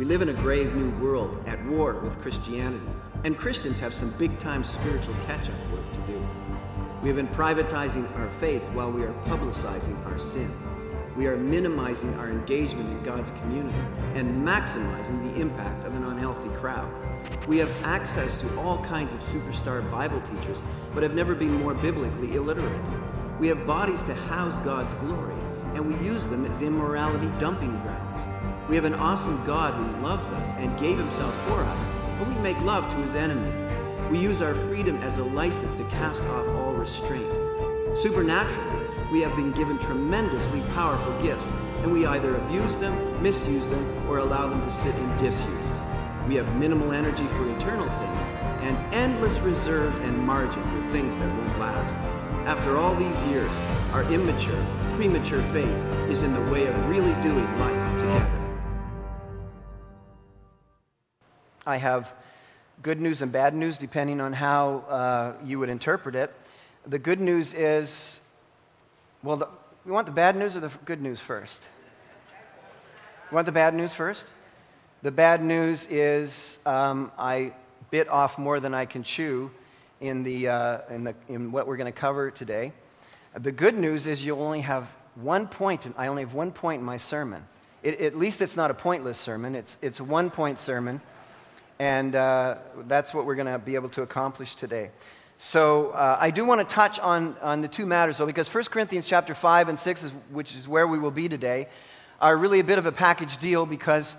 We live in a grave new world at war with Christianity, and Christians have some big time spiritual catch up work to do. We have been privatizing our faith while we are publicizing our sin. We are minimizing our engagement in God's community and maximizing the impact of an unhealthy crowd. We have access to all kinds of superstar Bible teachers, but have never been more biblically illiterate. We have bodies to house God's glory, and we use them as immorality dumping grounds. We have an awesome God who loves us and gave himself for us, but we make love to his enemy. We use our freedom as a license to cast off all restraint. Supernaturally, we have been given tremendously powerful gifts, and we either abuse them, misuse them, or allow them to sit in disuse. We have minimal energy for eternal things and endless reserves and margin for things that won't last. After all these years, our immature, premature faith is in the way of really doing life I have good news and bad news depending on how uh, you would interpret it. The good news is well, the, you want the bad news or the good news first? You want the bad news first? The bad news is um, I bit off more than I can chew in, the, uh, in, the, in what we're going to cover today. The good news is you only have one point, I only have one point in my sermon. It, at least it's not a pointless sermon, it's, it's a one point sermon. And uh, that's what we're going to be able to accomplish today. So uh, I do want to touch on, on the two matters, though, because 1 Corinthians chapter 5 and 6, is, which is where we will be today, are really a bit of a package deal because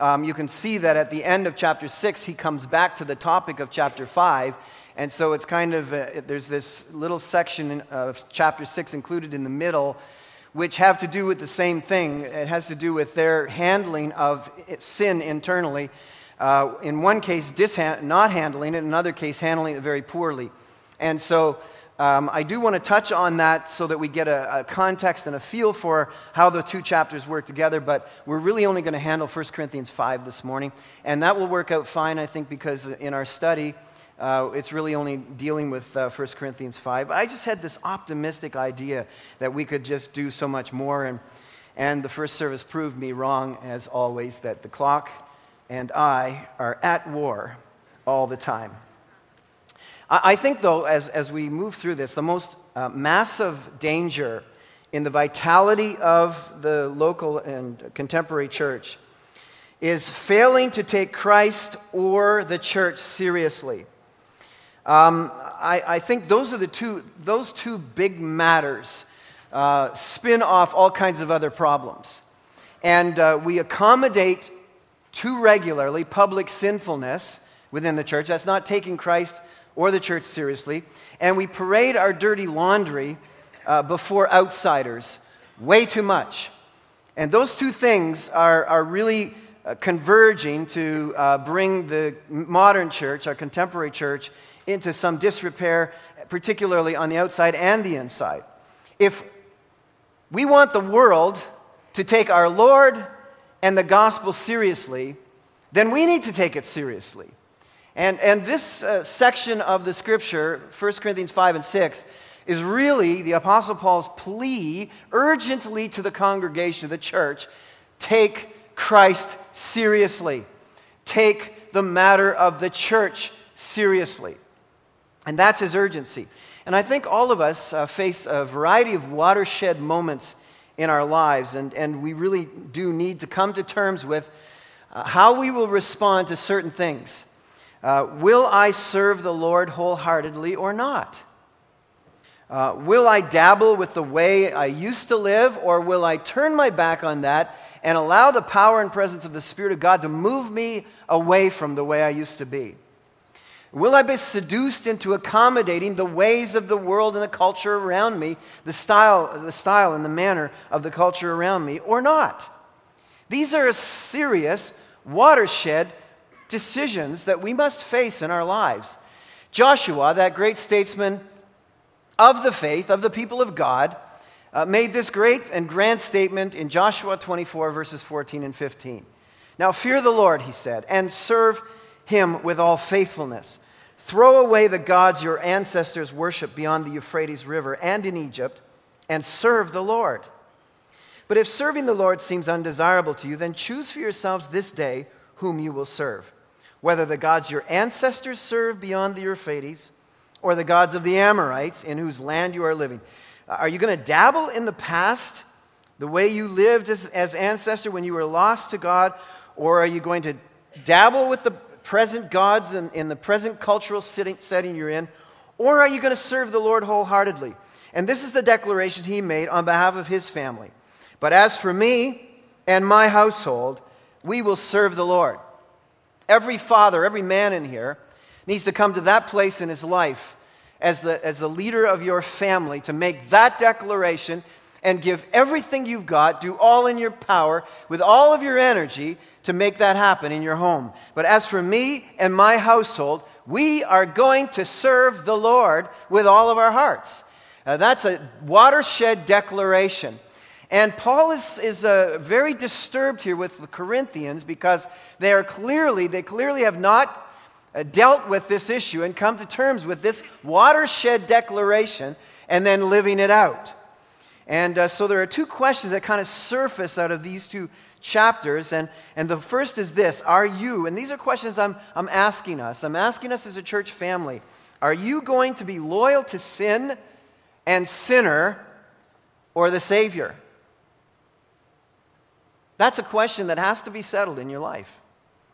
um, you can see that at the end of chapter 6, he comes back to the topic of chapter 5. And so it's kind of, a, there's this little section of chapter 6 included in the middle, which have to do with the same thing. It has to do with their handling of sin internally uh, in one case, not handling it, in another case, handling it very poorly. And so um, I do want to touch on that so that we get a, a, context and a feel for how the two chapters work together. But we're really only going to handle 1 Corinthians 5 this morning. And that will work out fine, I think, because in our study, uh, it's really only dealing with uh, 1 Corinthians 5. I just had this optimistic idea that we could just do so much more. And, and the first service proved me wrong, as always, that the clock and I are at war all the time. I think, though, as, as we move through this, the most uh, massive danger in the vitality of the local and contemporary church is failing to take Christ or the church seriously. Um, I, I, think those are the two, those two big matters uh, spin off all kinds of other problems. And uh, we accommodate too regularly public sinfulness within the church. That's not taking Christ or the church seriously. And we parade our dirty laundry uh, before outsiders way too much. And those two things are, are really uh, converging to uh, bring the modern church, our contemporary church, into some disrepair, particularly on the outside and the inside. If we want the world to take our Lord and the gospel seriously, then we need to take it seriously. And, and this uh, section of the scripture, 1 Corinthians 5 and 6, is really the Apostle Paul's plea urgently to the congregation, the church take Christ seriously. Take the matter of the church seriously. And that's his urgency. And I think all of us uh, face a variety of watershed moments in our lives. And, and we really do need to come to terms with uh, how we will respond to certain things. Uh, will I serve the Lord wholeheartedly or not? Uh, will I dabble with the way I used to live, or will I turn my back on that and allow the power and presence of the Spirit of God to move me away from the way I used to be? Will I be seduced into accommodating the ways of the world and the culture around me, the style, the style and the manner of the culture around me, or not? These are serious watershed decisions that we must face in our lives. Joshua, that great statesman of the faith, of the people of God, uh, made this great and grand statement in Joshua 24, verses 14 and 15. Now, fear the Lord, he said, and serve him with all faithfulness. Throw away the gods your ancestors worshiped beyond the Euphrates River and in Egypt, and serve the Lord. But if serving the Lord seems undesirable to you, then choose for yourselves this day whom you will serve, whether the gods your ancestors served beyond the Euphrates or the gods of the Amorites in whose land you are living. Are you going to dabble in the past, the way you lived as, as ancestor when you were lost to God, or are you going to dabble with the present gods and in the present cultural sitting, setting you're in, or are you going to serve the Lord wholeheartedly? And this is the declaration he made on behalf of his family. But as for me and my household, we will serve the Lord. Every father, every man in here needs to come to that place in his life as the, as the leader of your family to make that declaration and give everything you've got, do all in your power, with all of your energy to make that happen in your home. But as for me and my household, we are going to serve the Lord with all of our hearts. Uh, that's a watershed declaration. And Paul is, is uh, very disturbed here with the Corinthians because they are clearly, they clearly have not uh, dealt with this issue and come to terms with this watershed declaration and then living it out. And uh, so there are two questions that kind of surface out of these two chapters. And, and the first is this Are you, and these are questions I'm, I'm asking us, I'm asking us as a church family, are you going to be loyal to sin and sinner or the Savior? That's a question that has to be settled in your life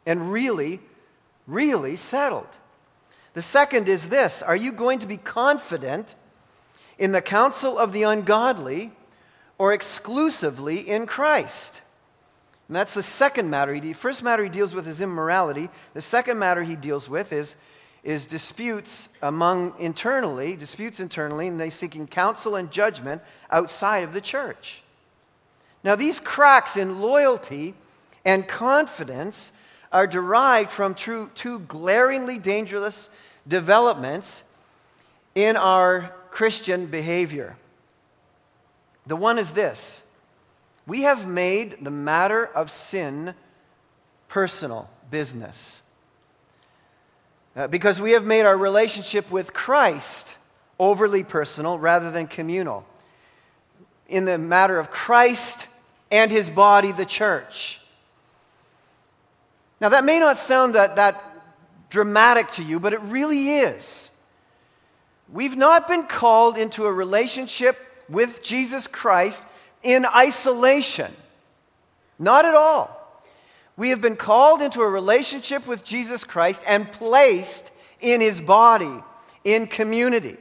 and really, really settled. The second is this Are you going to be confident in the counsel of the ungodly or exclusively in Christ? And that's the second matter. The first matter he deals with is immorality. The second matter he deals with is is disputes among internally, disputes internally, and they seeking counsel and judgment outside of the church. Now, these cracks in loyalty and confidence are derived from true, two glaringly dangerous developments in our Christian behavior. The one is this we have made the matter of sin personal business. Uh, because we have made our relationship with Christ overly personal rather than communal. In the matter of Christ and his body, the church. Now, that may not sound that, that dramatic to you, but it really is. We've not been called into a relationship with Jesus Christ in isolation. Not at all. We have been called into a relationship with Jesus Christ and placed in his body, in community.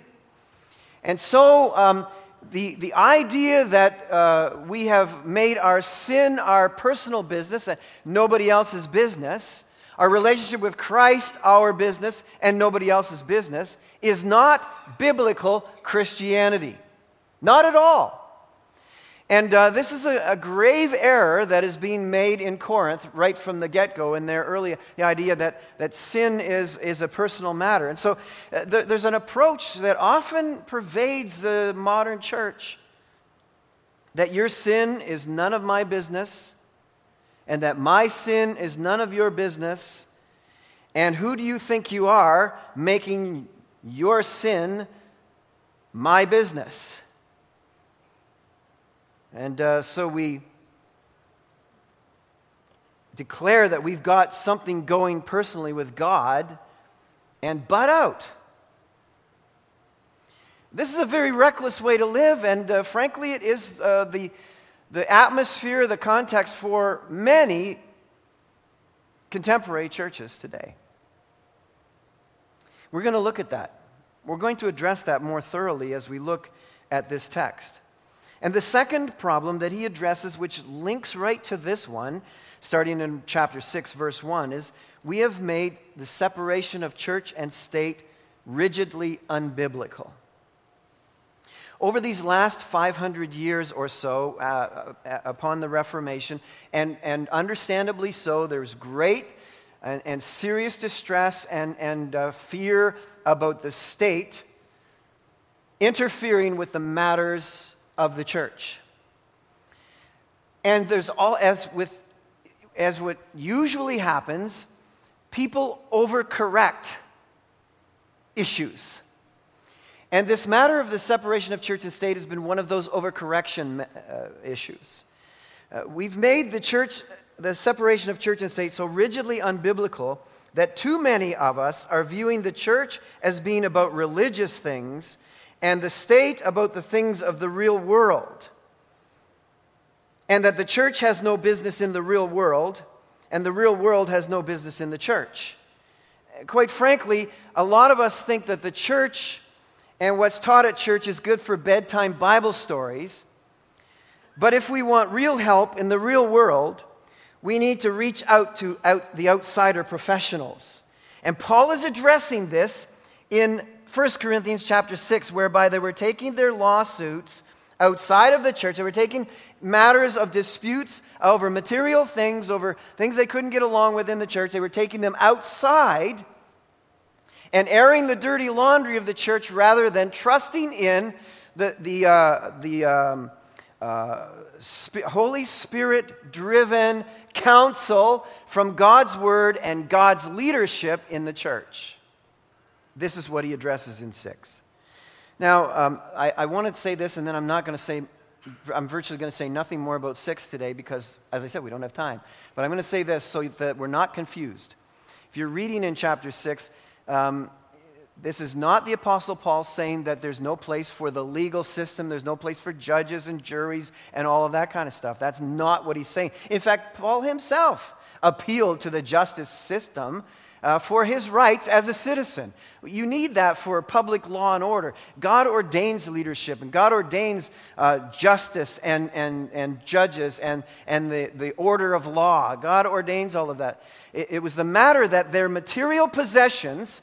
And so, um, the, the idea that uh, we have made our sin our personal business, and nobody else's business, our relationship with Christ our business and nobody else's business, is not biblical Christianity. Not at all. And uh, this is a, a, grave error that is being made in Corinth right from the get go in their early the idea that, that sin is, is a personal matter. And so uh, th- there's an approach that often pervades the modern church that your sin is none of my business, and that my sin is none of your business. And who do you think you are making your sin my business? And uh, so we declare that we've got something going personally with God and butt out. This is a very reckless way to live, and uh, frankly, it is uh, the, the atmosphere, the context for many contemporary churches today. We're going to look at that. We're going to address that more thoroughly as we look at this text. And the second problem that he addresses, which links right to this one, starting in chapter 6, verse 1, is we have made the separation of church and state rigidly unbiblical. Over these last 500 years or so, uh, uh, upon the Reformation, and, and understandably so, there's great and, and serious distress and, and uh, fear about the state interfering with the matters of the church. And there's all, as with, as what usually happens, people overcorrect issues. And this matter of the separation of church and state has been one of those overcorrection uh, issues. Uh, we've made the church the separation of church and state so rigidly unbiblical that too many of us are viewing the church as being about religious things and the state about the things of the real world. And that the church has no business in the real world, and the real world has no business in the church. Quite frankly, a lot of us think that the church and what's taught at church is good for bedtime Bible stories. But if we want real help in the real world, we need to reach out to out the outsider professionals. And Paul is addressing this in 1 Corinthians chapter 6, whereby they were taking their lawsuits outside of the church. They were taking matters of disputes over material things, over things they couldn't get along with in the church. They were taking them outside and airing the dirty laundry of the church rather than trusting in the, the, uh, the um, uh, Sp- Holy Spirit driven counsel from God's word and God's leadership in the church. This is what he addresses in 6. Now, um, I, I want to say this, and then I'm not going to say, I'm virtually going to say nothing more about 6 today because, as I said, we don't have time. But I'm going to say this so that we're not confused. If you're reading in chapter 6, um, this is not the Apostle Paul saying that there's no place for the legal system, there's no place for judges and juries and all of that kind of stuff. That's not what he's saying. In fact, Paul himself appealed to the justice system uh, for his rights as a citizen. You need that for public law and order. God ordains leadership and God ordains uh, justice and, and, and judges and, and the, the order of law. God ordains all of that. It, it was the matter that their material possessions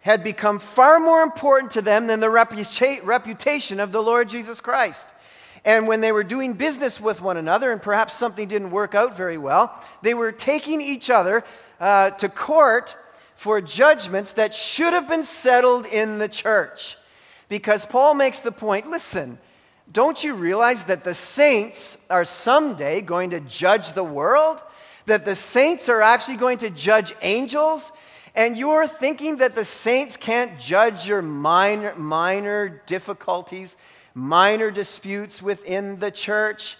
had become far more important to them than the reputa- reputation of the Lord Jesus Christ. And when they were doing business with one another, and perhaps something didn't work out very well, they were taking each other uh, to court for judgments that should have been settled in the church. Because Paul makes the point listen, don't you realize that the saints are someday going to judge the world? That the saints are actually going to judge angels? and you're thinking that the saints can't judge your minor, minor difficulties, minor disputes within the church,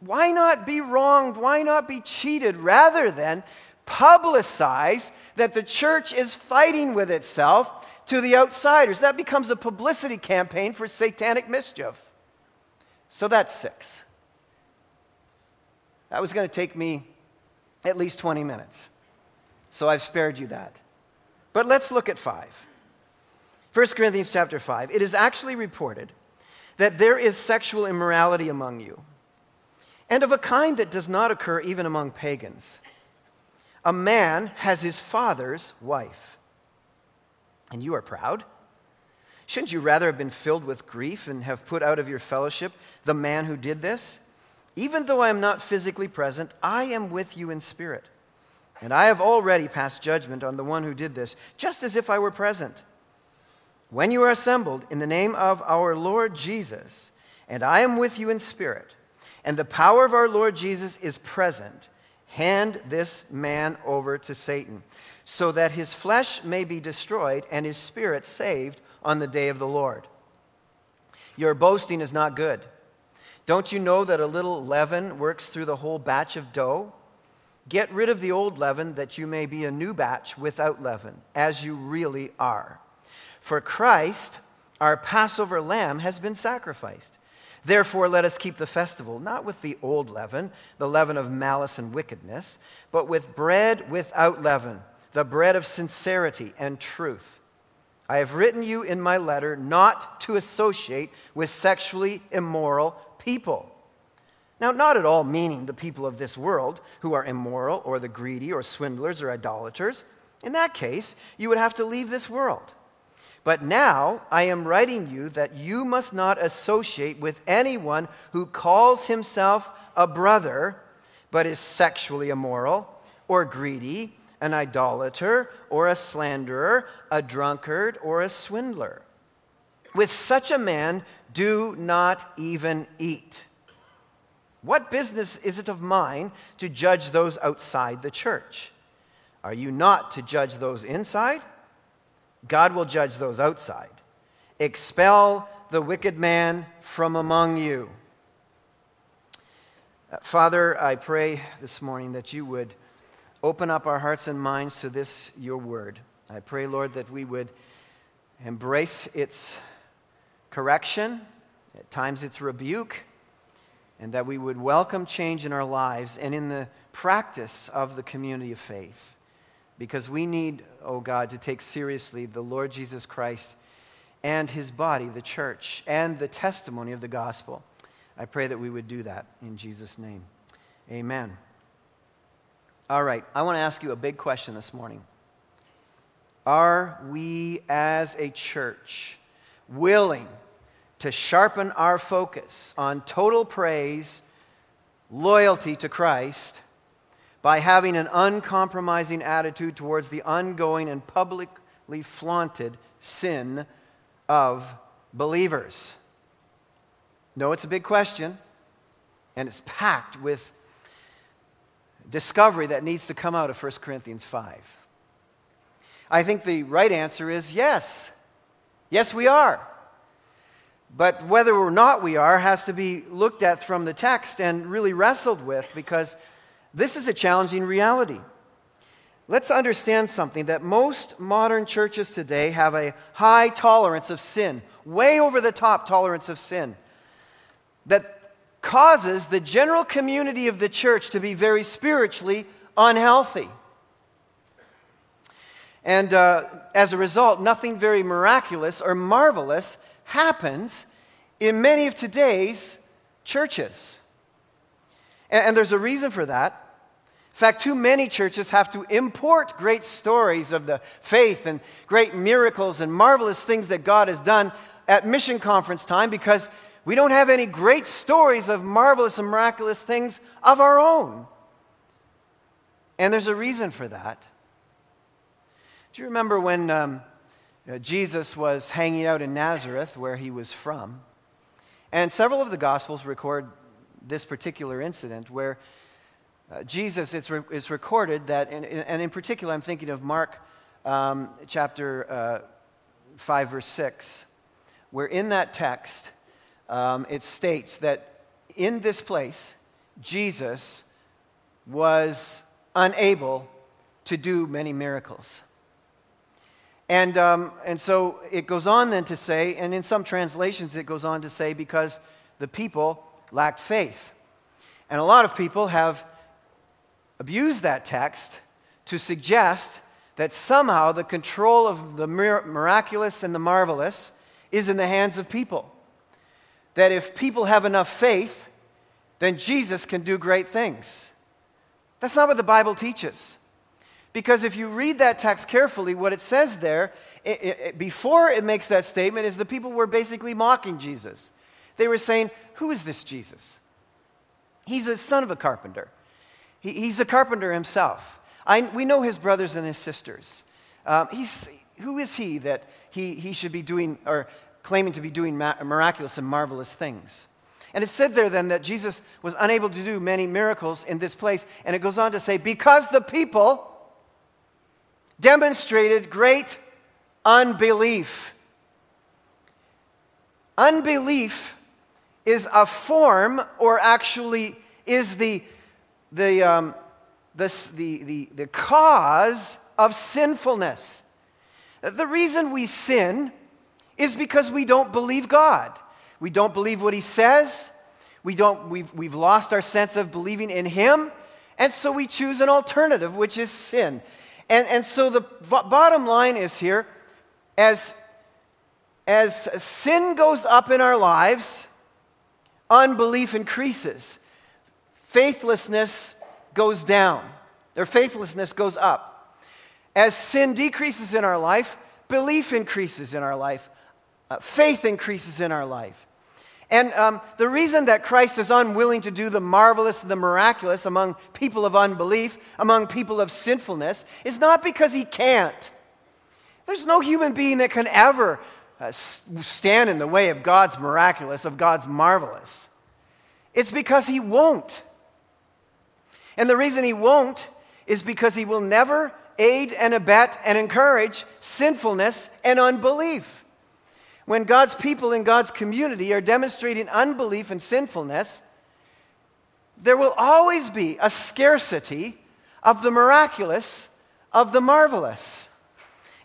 why not be wronged? Why not be cheated rather than publicize that the church is fighting with itself to the outsiders? That becomes a publicity campaign for satanic mischief. So that's six. That was going to take me at least 20 minutes. So I've spared you that. But let's look at 5. 1 Corinthians chapter 5. It is actually reported that there is sexual immorality among you, and of a kind that does not occur even among pagans. A man has his father's wife, and you are proud. Shouldn't you rather have been filled with grief and have put out of your fellowship the man who did this? Even though I am not physically present, I am with you in spirit and I have already passed judgment on the one who did this, just as if I were present. When you are assembled in the name of our Lord Jesus, and I am with you in spirit, and the power of our Lord Jesus is present, hand this man over to Satan, so that his flesh may be destroyed and his spirit saved on the day of the Lord. Your boasting is not good. Don't you know that a little leaven works through the whole batch of dough? Get rid of the old leaven that you may be a new batch without leaven, as you really are. For Christ, our Passover lamb, has been sacrificed. Therefore, let us keep the festival, not with the old leaven, the leaven of malice and wickedness, but with bread without leaven, the bread of sincerity and truth. I have written you in my letter not to associate with sexually immoral people now, not at all meaning the people of this world who are immoral or the greedy or swindlers or idolaters. In that case, you would have to leave this world. But now I am writing you that you must not associate with anyone who calls himself a brother but is sexually immoral or greedy, an idolater or a slanderer, a drunkard or a swindler. With such a man, do not even eat. What business is it of mine to judge those outside the church? Are you not to judge those inside? God will judge those outside. Expel the wicked man from among you. Uh, Father, I pray this morning that you would open up our hearts and minds to this, your word. I pray, Lord, that we would embrace its correction, at times its rebuke, and that we would welcome change in our lives and in the practice of the community of faith. Because we need, oh God, to take seriously the Lord Jesus Christ and his body, the church, and the testimony of the gospel. I pray that we would do that in Jesus' name. Amen. All right, I want to ask you a big question this morning. Are we as a church willing to sharpen our focus on total praise, loyalty to Christ, by having an uncompromising attitude towards the ongoing and publicly flaunted sin of believers? No, it's a big question, and it's packed with discovery that needs to come out of 1 Corinthians 5. I think the right answer is yes. Yes, we are. But whether or not we are has to be looked at from the text and really wrestled with because this is a challenging reality. Let's understand something that most modern churches today have a high tolerance of sin, way over the top tolerance of sin that causes the general community of the church to be very spiritually unhealthy. And uh, as a result, nothing very miraculous or marvelous happens in many of today's churches. And, and there's a reason for that. In fact, too many churches have to import great stories of the faith and great miracles and marvelous things that God has done at mission conference time because we don't have any great stories of marvelous and miraculous things of our own. And there's a reason for that. Do you remember when um, uh, Jesus was hanging out in Nazareth, where he was from? And several of the Gospels record this particular incident where uh, Jesus, it's, re- it's recorded that, in, in, and in particular, I'm thinking of Mark um, chapter uh, 5, verse 6, where in that text, um, it states that in this place, Jesus was unable to do many miracles. And, um, and so it goes on then to say, and in some translations it goes on to say, because the people lacked faith. And a lot of people have abused that text to suggest that somehow the control of the miraculous and the marvelous is in the hands of people that if people have enough faith, then Jesus can do great things. That's not what the Bible teaches. Because if you read that text carefully, what it says there, it, it, before it makes that statement, is the people were basically mocking Jesus. They were saying, Who is this Jesus? He's a son of a carpenter. He, he's a carpenter himself. I, we know his brothers and his sisters. Um, he's, who is he that he, he should be doing, or claiming to be doing miraculous and marvelous things. And it said there then that Jesus was unable to do many miracles in this place. And it goes on to say, because the people demonstrated great unbelief. Unbelief is a form, or actually is the, the, um, the, the, the, the cause of sinfulness. The reason we sin is because we don't believe God. We don't believe what He says. We don't, we've, we've lost our sense of believing in Him. And so we choose an alternative, which is sin. And, and so the bottom line is here as, as sin goes up in our lives, unbelief increases, faithlessness goes down, their faithlessness goes up. As sin decreases in our life, belief increases in our life uh, faith increases in our life. And um, the reason that Christ is unwilling to do the marvelous the miraculous among people of unbelief, among people of sinfulness, is not because he can't. There's no human being that can ever uh, stand in the way of God's miraculous, of God's marvelous. It's because he won't. And the reason he won't is because he will never aid and abet and encourage sinfulness and unbelief. When God's people in God's community are demonstrating unbelief and sinfulness, there will always be a scarcity of the miraculous, of the marvelous.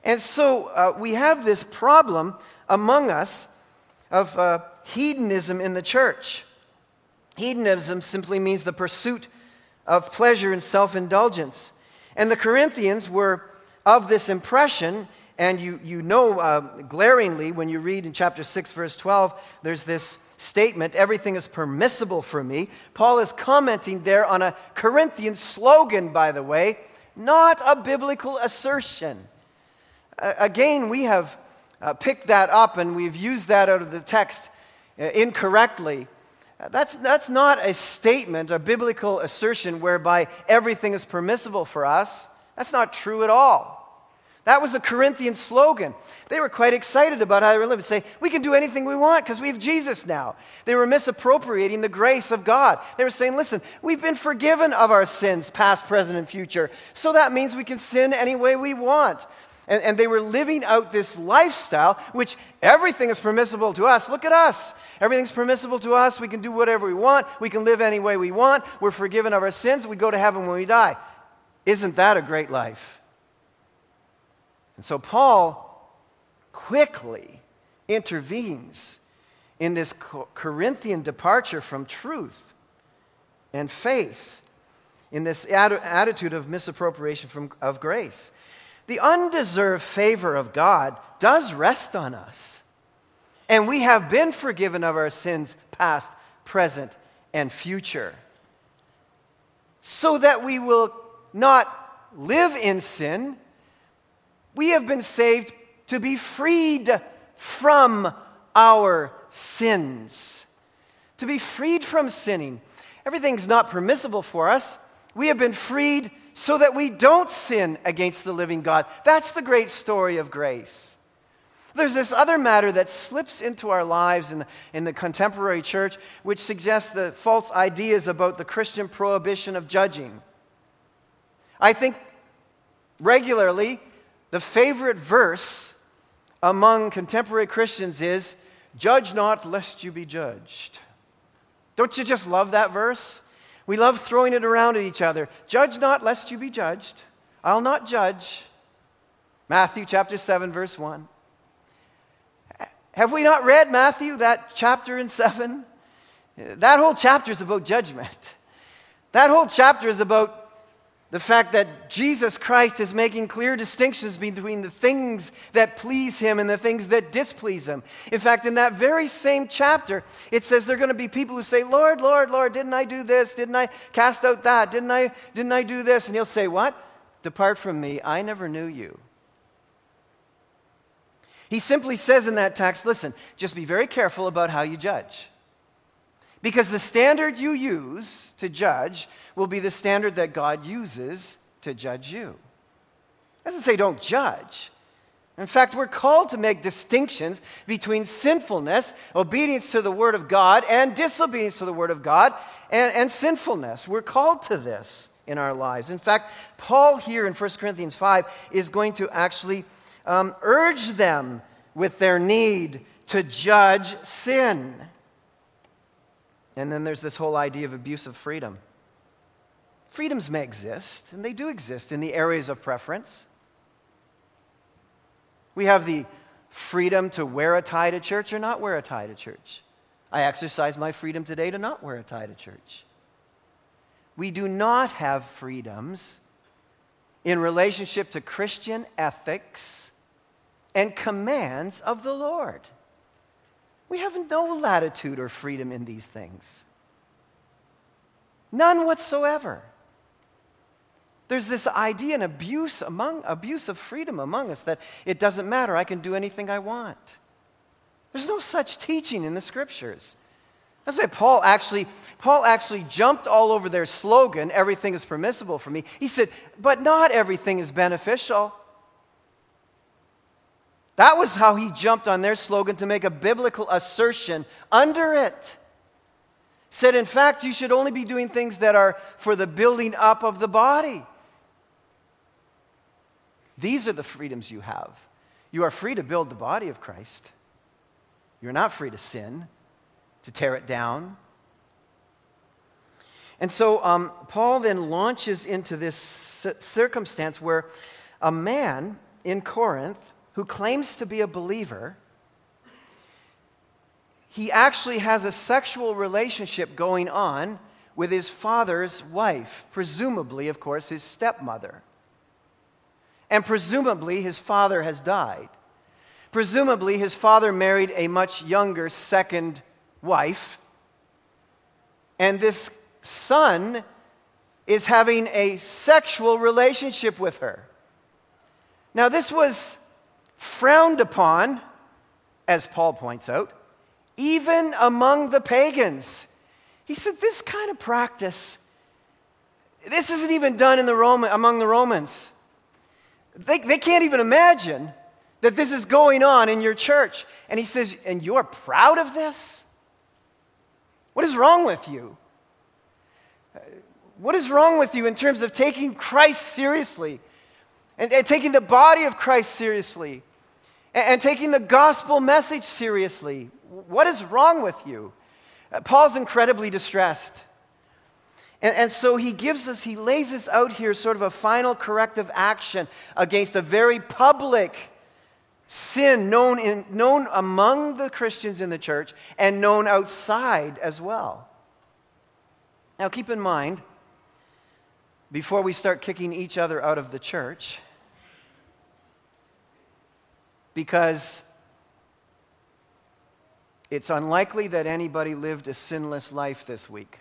And so uh, we have this problem among us of uh, hedonism in the church. Hedonism simply means the pursuit of pleasure and self indulgence. And the Corinthians were of this impression, and you, you know uh, glaringly when you read in chapter 6, verse 12, there's this statement everything is permissible for me. Paul is commenting there on a Corinthian slogan, by the way, not a biblical assertion. Uh, again, we have uh, picked that up and we've used that out of the text uh, incorrectly. That's, that's not a statement, a biblical assertion whereby everything is permissible for us. That's not true at all. That was a Corinthian slogan. They were quite excited about how they were living. Say, we can do anything we want because we have Jesus now. They were misappropriating the grace of God. They were saying, listen, we've been forgiven of our sins, past, present, and future. So that means we can sin any way we want. And, and they were living out this lifestyle, which everything is permissible to us. Look at us. Everything's permissible to us. We can do whatever we want. We can live any way we want. We're forgiven of our sins. We go to heaven when we die. Isn't that a great life? And so Paul quickly intervenes in this Corinthian departure from truth and faith, in this attitude of misappropriation from, of grace. The undeserved favor of God does rest on us. And we have been forgiven of our sins, past, present, and future. So that we will not live in sin, we have been saved to be freed from our sins. To be freed from sinning. Everything's not permissible for us. We have been freed so that we don't sin against the living God. That's the great story of grace. There's this other matter that slips into our lives in the, in the contemporary church, which suggests the false ideas about the Christian prohibition of judging. I think regularly the favorite verse among contemporary Christians is, Judge not, lest you be judged. Don't you just love that verse? We love throwing it around at each other. Judge not, lest you be judged. I'll not judge. Matthew chapter 7, verse 1. Have we not read Matthew, that chapter in 7? That whole chapter is about judgment. That whole chapter is about the fact that Jesus Christ is making clear distinctions between the things that please him and the things that displease him. In fact, in that very same chapter, it says there are going to be people who say, Lord, Lord, Lord, didn't I do this? Didn't I cast out that? Didn't I, didn't I do this? And he'll say, What? Depart from me. I never knew you. He simply says in that text, listen, just be very careful about how you judge. Because the standard you use to judge will be the standard that God uses to judge you. It doesn't say don't judge. In fact, we're called to make distinctions between sinfulness, obedience to the Word of God, and disobedience to the Word of God, and, and sinfulness. We're called to this in our lives. In fact, Paul here in 1 Corinthians 5 is going to actually um, urge them with their need to judge sin. And then there's this whole idea of abuse of freedom. Freedoms may exist, and they do exist in the areas of preference. We have the freedom to wear a tie to church or not wear a tie to church. I exercise my freedom today to not wear a tie to church. We do not have freedoms in relationship to Christian ethics and commands of the Lord. We have no latitude or freedom in these things. None whatsoever. There's this idea and abuse among abuse of freedom among us that it doesn't matter, I can do anything I want. There's no such teaching in the scriptures. That's why Paul actually, Paul actually jumped all over their slogan, everything is permissible for me. He said, but not everything is beneficial. That was how he jumped on their slogan to make a biblical assertion under it. Said, in fact, you should only be doing things that are for the building up of the body. These are the freedoms you have. You are free to build the body of Christ. You're not free to sin, to tear it down. And so um, Paul then launches into this circumstance where a man in Corinth who claims to be a believer he actually has a sexual relationship going on with his father's wife, presumably, of course, his stepmother. And presumably, his father has died. Presumably, his father married a much younger second wife. And this son is having a sexual relationship with her. Now, this was frowned upon, as Paul points out, even among the pagans. He said, This kind of practice, this isn't even done in the Roman, among the Romans. They, they can't even imagine that this is going on in your church. And he says, And you're proud of this? What is wrong with you? What is wrong with you in terms of taking Christ seriously and, and taking the body of Christ seriously and, taking the gospel message seriously? What is wrong with you? Uh, Paul's incredibly distressed. And, and, so he gives us, he lays us out here sort of a final corrective action against a very public sin known, in, known among the Christians in the church and known outside as well. Now, keep in mind, before we start kicking each other out of the church, because it's unlikely that anybody lived a sinless life this week.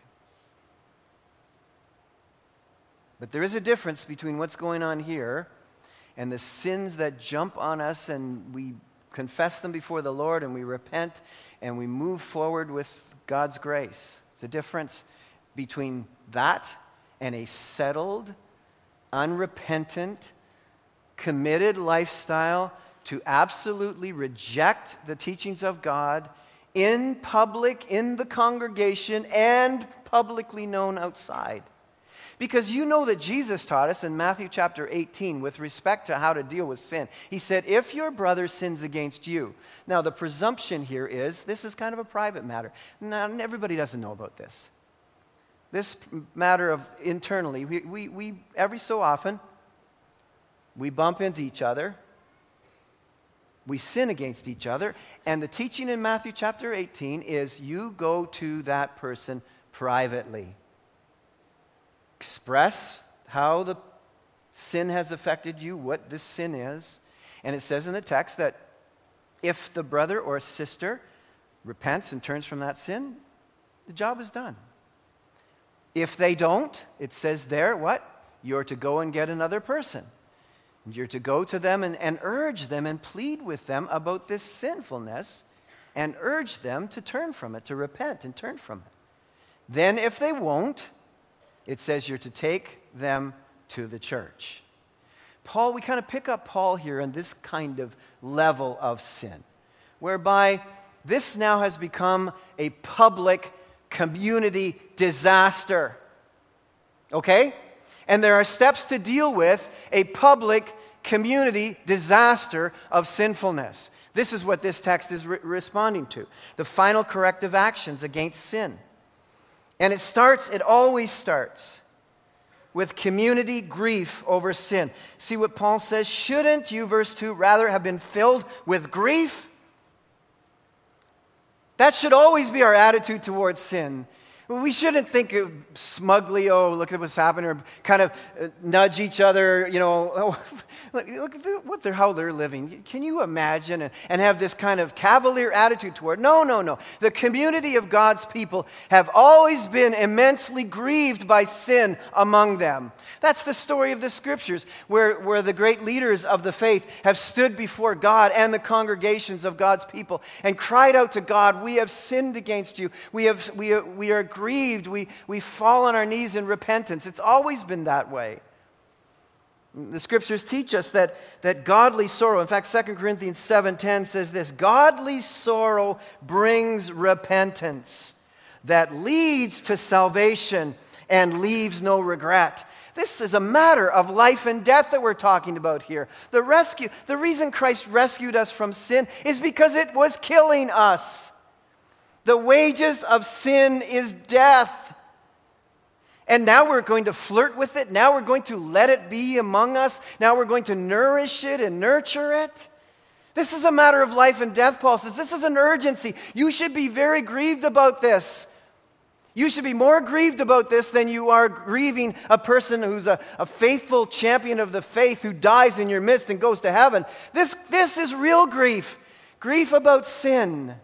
But there is a difference between what's going on here and the sins that jump on us and we confess them before the Lord and we repent and we move forward with God's grace. There's a difference between that and a settled, unrepentant, committed lifestyle to absolutely reject the teachings of God in public, in the congregation, and publicly known outside. Because you know that Jesus taught us in Matthew chapter 18 with respect to how to deal with sin. He said, If your brother sins against you. Now, the presumption here is this is kind of a private matter. Now, everybody doesn't know about this. This matter of internally, we, we, we every so often, we bump into each other we sin against each other. And the teaching in Matthew chapter 18 is you go to that person privately. Express how the sin has affected you, what this sin is. And it says in the text that if the brother or sister repents and turns from that sin, the job is done. If they don't, it says there, what? You're to go and get another person. You're to go to them and, and urge them and plead with them about this sinfulness and urge them to turn from it, to repent and turn from it. Then, if they won't, it says you're to take them to the church. Paul, we kind of pick up Paul here in this kind of level of sin, whereby this now has become a public community disaster. Okay? And there are steps to deal with a public community disaster of sinfulness. This is what this text is re- responding to the final corrective actions against sin. And it starts, it always starts with community grief over sin. See what Paul says? Shouldn't you, verse 2, rather have been filled with grief? That should always be our attitude towards sin. We shouldn't think smugly, oh, look at what's happening, or kind of uh, nudge each other, you know, oh, look, look at what they're, how they're living. Can you imagine and, and have this kind of cavalier attitude toward? No, no, no. The community of God's people have always been immensely grieved by sin among them. That's the story of the scriptures, where, where the great leaders of the faith have stood before God and the congregations of God's people and cried out to God, We have sinned against you. We, have, we, we are grieved, we, we fall on our knees in repentance. It's always been that way. The scriptures teach us that, that godly sorrow, in fact, 2 Corinthians 7:10 says this, godly sorrow brings repentance that leads to salvation and leaves no regret. This is a matter of life and death that we're talking about here. The rescue, the reason Christ rescued us from sin is because it was killing us. The wages of sin is death. And now we're going to flirt with it. Now we're going to let it be among us. Now we're going to nourish it and nurture it. This is a matter of life and death, Paul says. This is an urgency. You should be very grieved about this. You should be more grieved about this than you are grieving a person who's a, a, faithful champion of the faith who dies in your midst and goes to heaven. This, this is real grief grief about sin.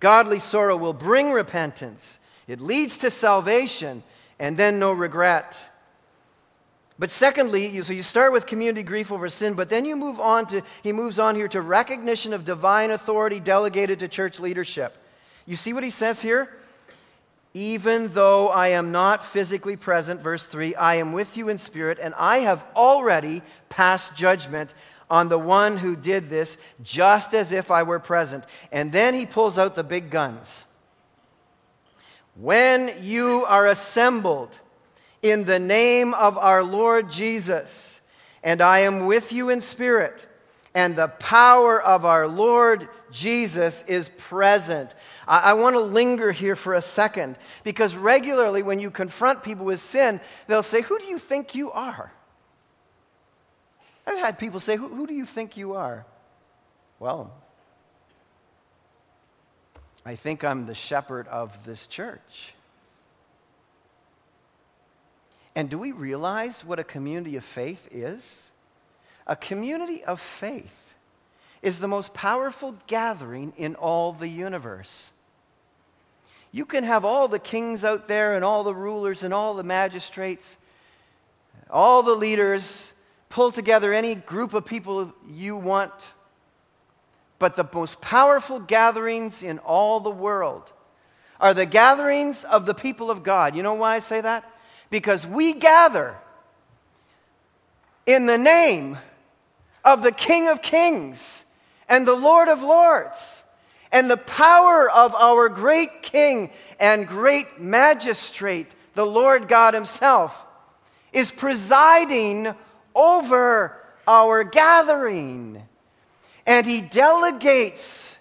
Godly sorrow will bring repentance. It leads to salvation and then no regret. But secondly, you, so you start with community grief over sin, but then you move on to, he moves on here to recognition of divine authority delegated to church leadership. You see what he says here? Even though I am not physically present, verse 3, I am with you in spirit, and I have already passed judgment on the one who did this, just as if I were present. And then he pulls out the big guns. When you are assembled in the name of our Lord Jesus, and I am with you in spirit, and the power of our Lord Jesus is present. I, I want to linger here for a second because regularly when you confront people with sin, they'll say, Who do you think you are? I've had people say, Who, who do you think you are? Well, I think I'm the shepherd of this church. And do we realize what a community of faith is? A community of faith is the most powerful gathering in all the universe. You can have all the kings out there and all the rulers and all the magistrates, all the leaders, pull together any group of people you want but the most powerful gatherings in all the world are the gatherings of the people of God. You know why I say that? Because we gather in the name of the King of Kings and the Lord of Lords. And the power of our great King and great magistrate, the Lord God Himself, is presiding over our gathering. And he delegates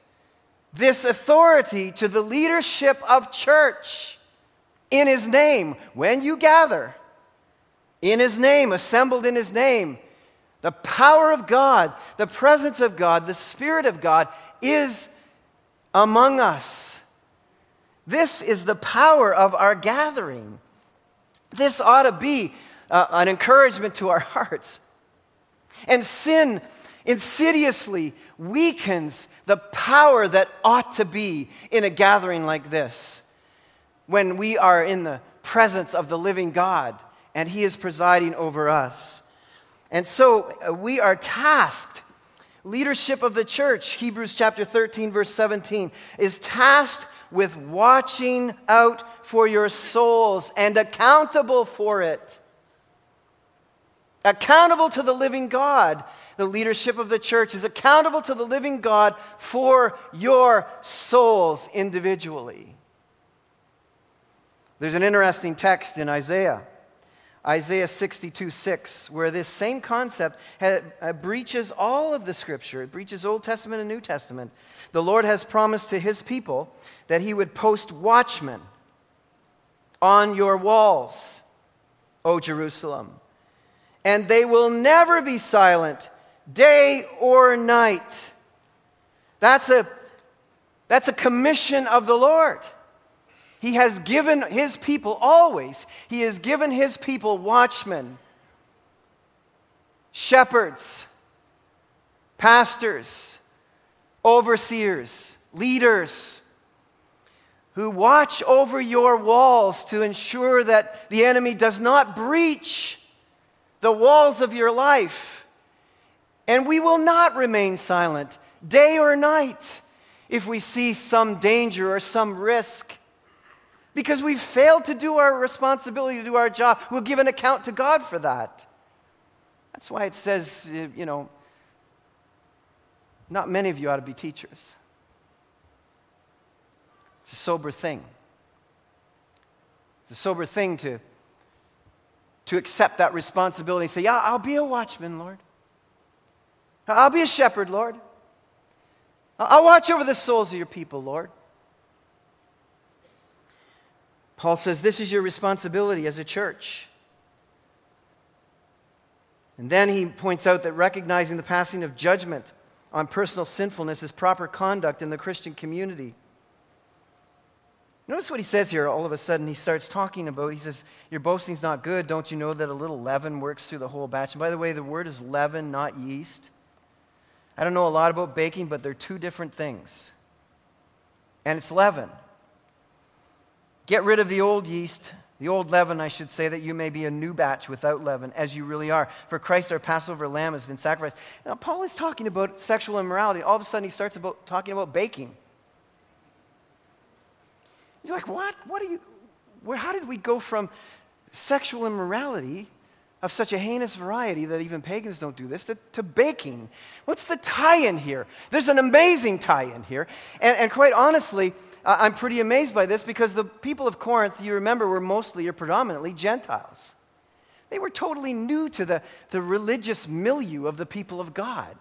this authority to the leadership of church in his name. When you gather in his name, assembled in his name, the power of God, the presence of God, the Spirit of God is among us. This is the power of our gathering. This ought to be uh, an encouragement to our hearts. And sin insidiously weakens the power that ought to be in a gathering like this when we are in the presence of the living God and He is presiding over us. And so uh, we are tasked. Leadership of the church, Hebrews chapter 13, verse 17, is tasked with watching out for your souls and accountable for it accountable to the living God. The leadership of the church is accountable to the living God for your souls individually. There's an interesting text in Isaiah, Isaiah 62 6, where this same concept uh, breaches all of the scripture. It breaches Old Testament and New Testament. The Lord has promised to his people that he would post watchmen on your walls, O Jerusalem and they will never be silent, day or night. That's a, that's a commission of the Lord. He has given his people always, he has given his people watchmen, shepherds, pastors, overseers, leaders who watch over your walls to ensure that the enemy does not breach the walls of your life. And we will not remain silent day or night if we see some danger or some risk. Because we've failed to do our responsibility, to do our job. We'll give an account to God for that. That's why it says, uh, you know, not many of you ought to be teachers. It's a sober thing. It's a sober thing to to accept that responsibility and say, Yeah, I'll be a watchman, Lord. I'll be a shepherd, Lord. I'll watch over the souls of your people, Lord. Paul says this is your responsibility as a church. And then he points out that recognizing the passing of judgment on personal sinfulness is proper conduct in the Christian community. Notice what he says here. All of a sudden, he starts talking about, he says, Your boasting's not good. Don't you know that a little leaven works through the whole batch? And by the way, the word is leaven, not yeast. I don't know a lot about baking, but they're two different things. And it's leaven. Get rid of the old yeast, the old leaven, I should say, that you may be a new batch without leaven, as you really are. For Christ, our Passover lamb, has been sacrificed. Now, Paul is talking about sexual immorality. All of a sudden, he starts about talking about baking. You're like, what? What are you? Where, how did we go from sexual immorality of such a heinous variety that even pagans don't do this to, to baking? What's the tie in here? There's an amazing tie in here. And, and quite honestly, I'm pretty amazed by this because the people of Corinth, you remember, were mostly or predominantly Gentiles. They were totally new to the, the religious milieu of the people of God.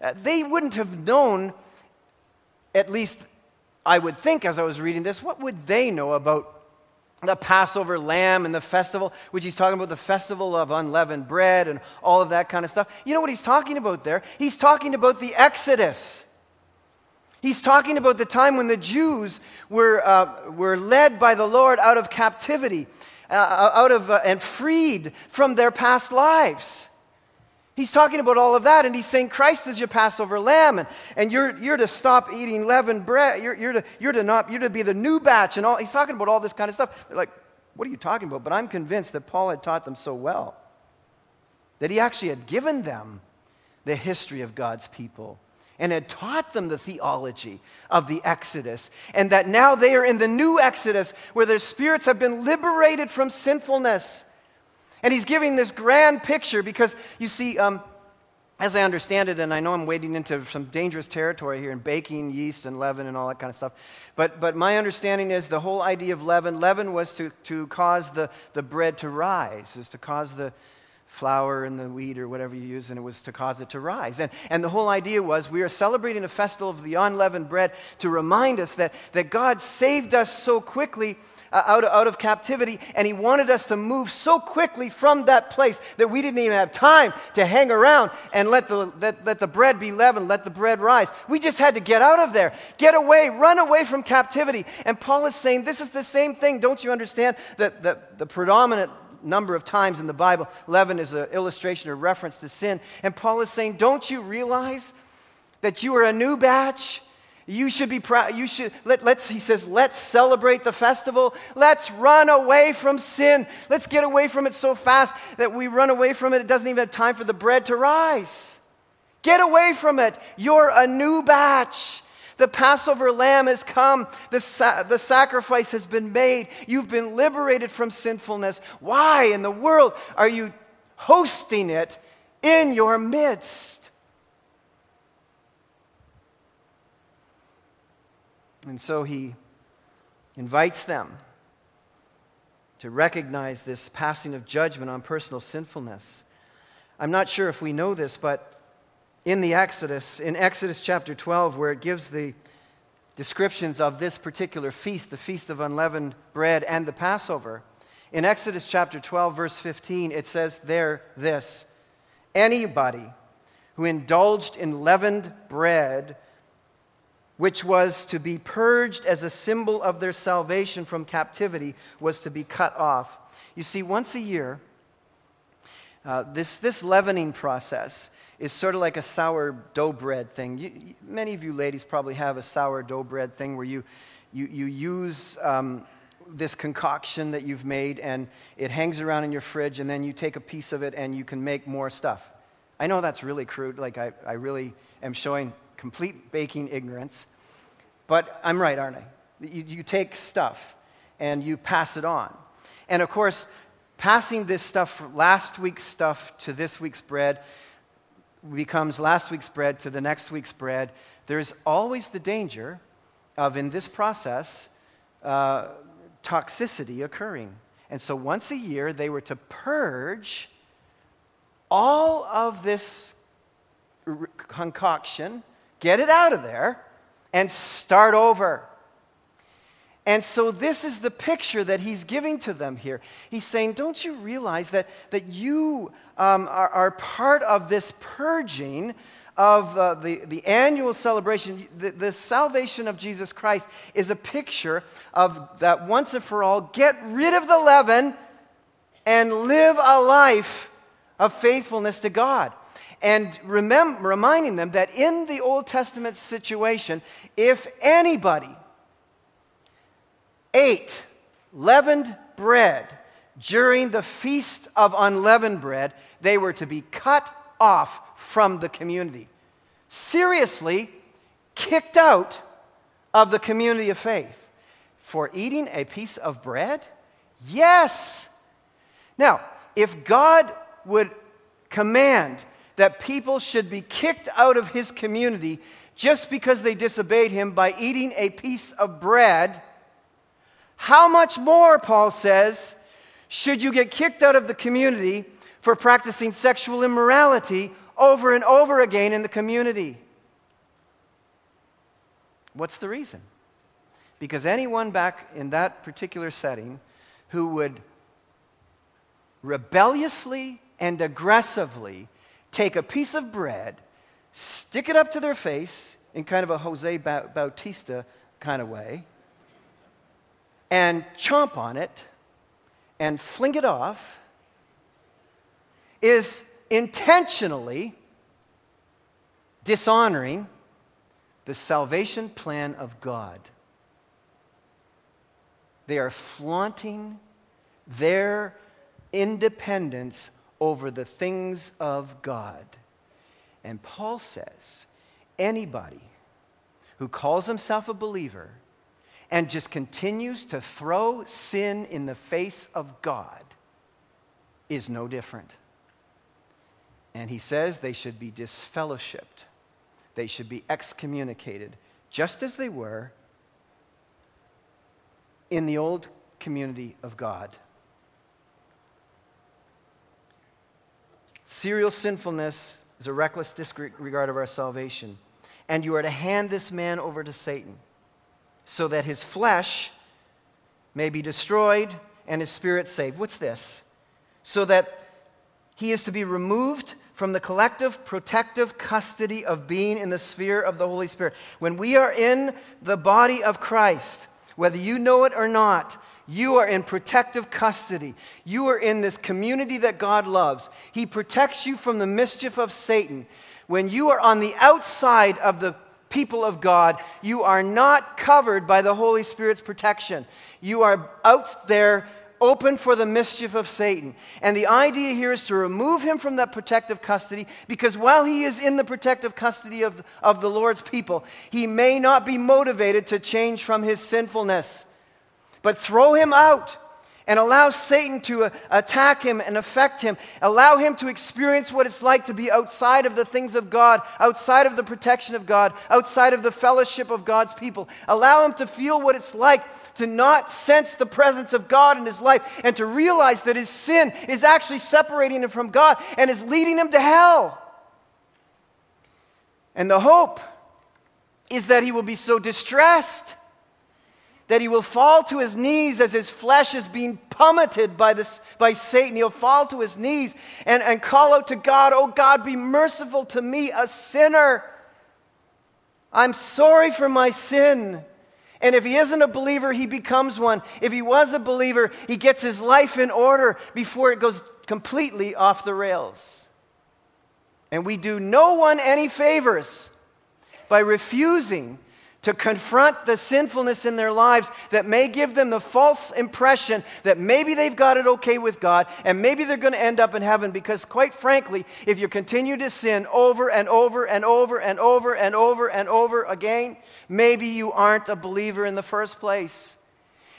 Uh, they wouldn't have known, at least I would think as I was reading this, what would they know about the Passover lamb and the festival, which he's talking about the festival of unleavened bread and all of that kind of stuff. You know what he's talking about there? He's talking about the Exodus. He's talking about the time when the Jews were, uh, were led by the Lord out of captivity, uh, out of, uh, and freed from their past lives. He's talking about all of that, and he's saying Christ is your Passover lamb, and, and you're, you're to stop eating leavened bread. You're, you're, to, you're, to not, you're to be the new batch, and all. He's talking about all this kind of stuff. They're like, what are you talking about? But I'm convinced that Paul had taught them so well that he actually had given them the history of God's people and had taught them the theology of the Exodus, and that now they are in the new Exodus where their spirits have been liberated from sinfulness. And he's giving this grand picture because you see, um, as I understand it, and I know I'm wading into some dangerous territory here in baking, yeast, and leaven, and all that kind of stuff. But, but my understanding is the whole idea of leaven leaven was to, to cause the, the bread to rise, is to cause the, flour and the wheat or whatever you use, and it was to cause it to rise. And, and the whole idea was we are celebrating a festival of the unleavened bread to remind us that, that God saved us so quickly Uh, out, of, out of captivity, and He wanted us to move so quickly from that place that we didn't even have time to hang around and let the, let, let the bread be leavened, let the bread rise. We just had to get out of there, get away, run away from captivity. And Paul is saying this is the same thing. Don't you understand that the, the predominant number of times in the Bible. Leaven is an illustration or reference to sin. And Paul is saying, Don't you realize that you are a new batch? You should be proud. You should, let, let's, he says, let's celebrate the festival. Let's run away from sin. Let's get away from it so fast that we run away from it. It doesn't even have time for the bread to rise. Get away from it. You're a new batch. The Passover lamb has come. The, sa- the sacrifice has been made. You've been liberated from sinfulness. Why in the world are you hosting it in your midst? And so he invites them to recognize this passing of judgment on personal sinfulness. I'm not sure if we know this, but in the Exodus, in Exodus chapter 12, where it gives the descriptions of this particular feast, the Feast of Unleavened Bread and the Passover, in Exodus chapter 12, verse 15, it says there this Anybody who indulged in leavened bread, which was to be purged as a symbol of their salvation from captivity, was to be cut off. You see, once a year, uh, this, this leavening process is sort of like a sourdough bread thing. You, you, many of you ladies probably have a sourdough bread thing where you, you, you use um, this concoction that you've made and it hangs around in your fridge, and then you take a piece of it and you can make more stuff. I know that's really crude, like I, I really am showing complete baking ignorance, but I'm right, aren't I? You, you take stuff and you pass it on. And of course, passing this stuff, last week's stuff, to this week's bread, becomes last week's bread to the next week's bread, there's always the danger of, in this process, uh, toxicity occurring. And so once a year, they were to purge all of this concoction, get it out of there, and start over. And so, this is the picture that he's giving to them here. He's saying, Don't you realize that, that you um, are, are, part of this purging of uh, the, the annual celebration? The, the salvation of Jesus Christ is a picture of that once and for all, get rid of the leaven and live a life of faithfulness to God. And remem- reminding them that in the Old Testament situation, if anybody ate leavened bread during the feast of unleavened bread, they were to be cut off from the community. Seriously, kicked out of the community of faith for eating a piece of bread? Yes. Now, if God would command that people should be kicked out of his community just because they disobeyed him by eating a piece of bread, how much more, Paul says, should you get kicked out of the community for practicing sexual immorality over and over again in the community? What's the reason? Because anyone back in that particular setting who would rebelliously and aggressively take a piece of bread, stick it up to their face in kind of a Jose Bautista kind of way, and chomp on it and fling it off is intentionally dishonoring the salvation plan of God. They are flaunting their independence over the things of God. And Paul says anybody who calls himself a believer and just continues to throw sin in the face of God is no different. And he says they should be disfellowshipped, they should be excommunicated, just as they were in the old community of God. Serial sinfulness is a reckless disregard of our salvation. And you are to hand this man over to Satan so that his flesh may be destroyed and his spirit saved. What's this? So that he is to be removed from the collective protective custody of being in the sphere of the Holy Spirit. When we are in the body of Christ, whether you know it or not, you are in protective custody. You are in this community that God loves. He protects you from the mischief of Satan. When you are on the outside of the people of God, you are not covered by the Holy Spirit's protection. You are out there open for the mischief of Satan. And the idea here is to remove him from that protective custody because while he is in the protective custody of, of the Lord's people, he may not be motivated to change from his sinfulness. But throw him out and allow Satan to uh, attack him and affect him. Allow him to experience what it's like to be outside of the things of God, outside of the protection of God, outside of the fellowship of God's people. Allow him to feel what it's like to not sense the presence of God in his life and to realize that his sin is actually separating him from God and is leading him to hell. And the hope is that he will be so distressed that he will fall to his knees as his flesh is being pummeted by, this, by Satan. He'll fall to his knees and, and call out to God, Oh God, be merciful to me, a sinner. I'm sorry for my sin. And if he isn't a believer, he becomes one. If he was a believer, he gets his life in order before it goes completely off the rails. And we do no one any favors by refusing to confront the sinfulness in their lives that may give them the false impression that maybe they've got it okay with God and maybe they're going to end up in heaven. Because, quite frankly, if you continue to sin over and over and over and over and over and over again, maybe you aren't a believer in the first place.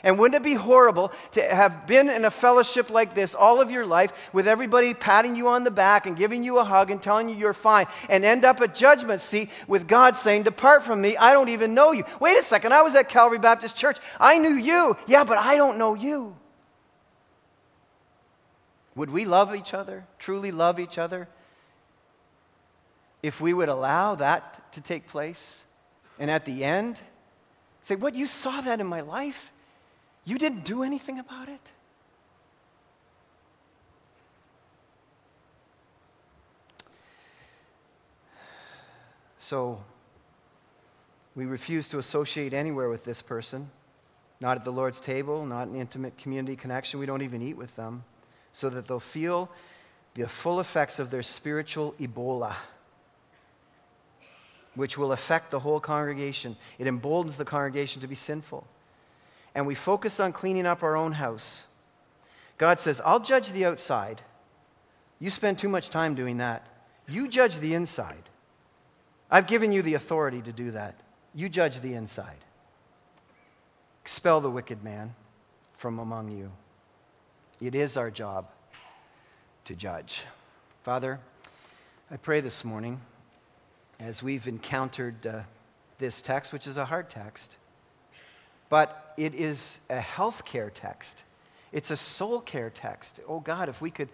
And wouldn't it be horrible to have been in a fellowship like this all of your life with everybody patting you on the back and giving you a hug and telling you you're fine and end up at judgment seat with God saying, Depart from me, I don't even know you. Wait a second, I was at Calvary Baptist Church. I knew you. Yeah, but I don't know you. Would we love each other, truly love each other, if we would allow that to take place? And at the end, Say, What? You saw that in my life? You didn't do anything about it? So, we refuse to associate anywhere with this person, not at the Lord's table, not in intimate community connection. We don't even eat with them, so that they'll feel the full effects of their spiritual Ebola, which will affect the whole congregation. It emboldens the congregation to be sinful. And we focus on cleaning up our own house. God says, I'll judge the outside. You spend too much time doing that. You judge the inside. I've given you the authority to do that. You judge the inside. Expel the wicked man from among you. It is our job to judge. Father, I pray this morning as we've encountered uh, this text, which is a hard text, but it is a health care text. It's a soul care text. Oh God, if we could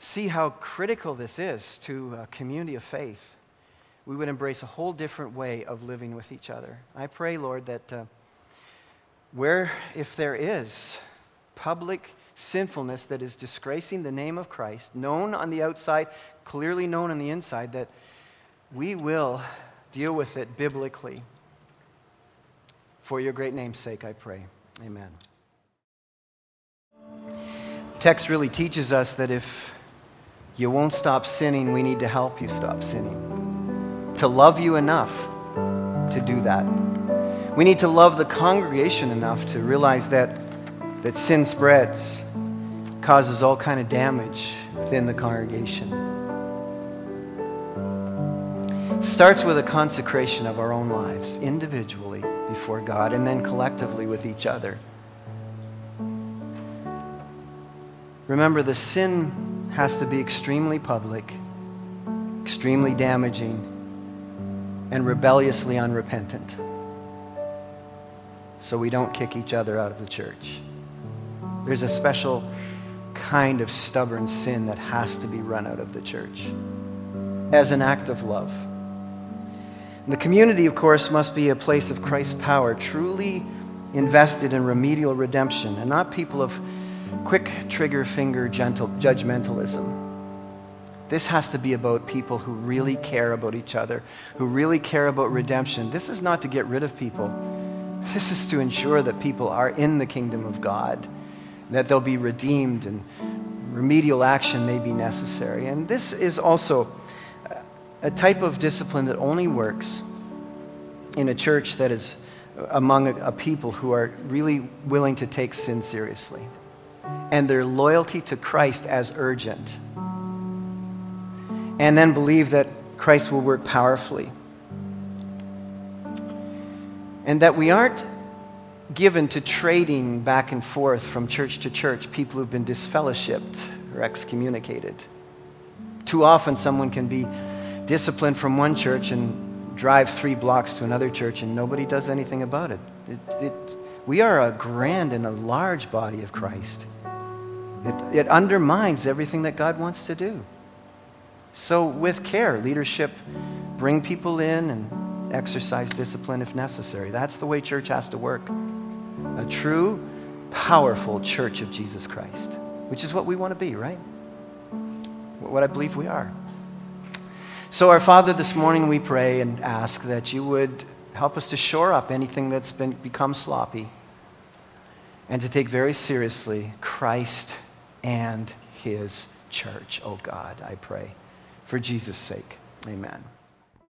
see how critical this is to a community of faith, we would embrace a whole different way of living with each other. I pray, Lord, that uh, where, if there is public sinfulness that is disgracing the name of Christ, known on the outside, clearly known on the inside, that we will deal with it biblically. For your great name's sake, I pray. Amen. Text really teaches us that if you won't stop sinning, we need to help you stop sinning. To love you enough to do that. We need to love the congregation enough to realize that that sin spreads, causes all kind of damage within the congregation. Starts with a consecration of our own lives, individually before God, and then collectively with each other. Remember, the sin has to be extremely public, extremely damaging, and rebelliously unrepentant. So we don't kick each other out of the church. There's a special kind of stubborn sin that has to be run out of the church as an act of love. And the community, of course, must be a place of Christ's power, truly invested in remedial redemption, and not people of quick trigger finger gentle, judgmentalism. This has to be about people who really care about each other, who really care about redemption. This is not to get rid of people. This is to ensure that people are in the kingdom of God that they'll be redeemed and remedial action may be necessary. And this is also a type of discipline that only works in a church that is among a, a people who are really willing to take sin seriously and their loyalty to Christ as urgent. And then believe that Christ will work powerfully. And that we aren't given to trading back and forth from church to church people who've been disfellowshipped or excommunicated. Too often, someone can be disciplined from one church and drive three blocks to another church, and nobody does anything about it. it, it we are a grand and a large body of Christ. It, it undermines everything that God wants to do. So, with care, leadership, bring people in and exercise discipline if necessary. That's the way church has to work a true, powerful church of Jesus Christ, which is what we want to be, right? What I believe we are. So, our Father, this morning we pray and ask that you would help us to shore up anything that's been, become sloppy and to take very seriously Christ and his church. Oh God, I pray. For Jesus' sake, amen.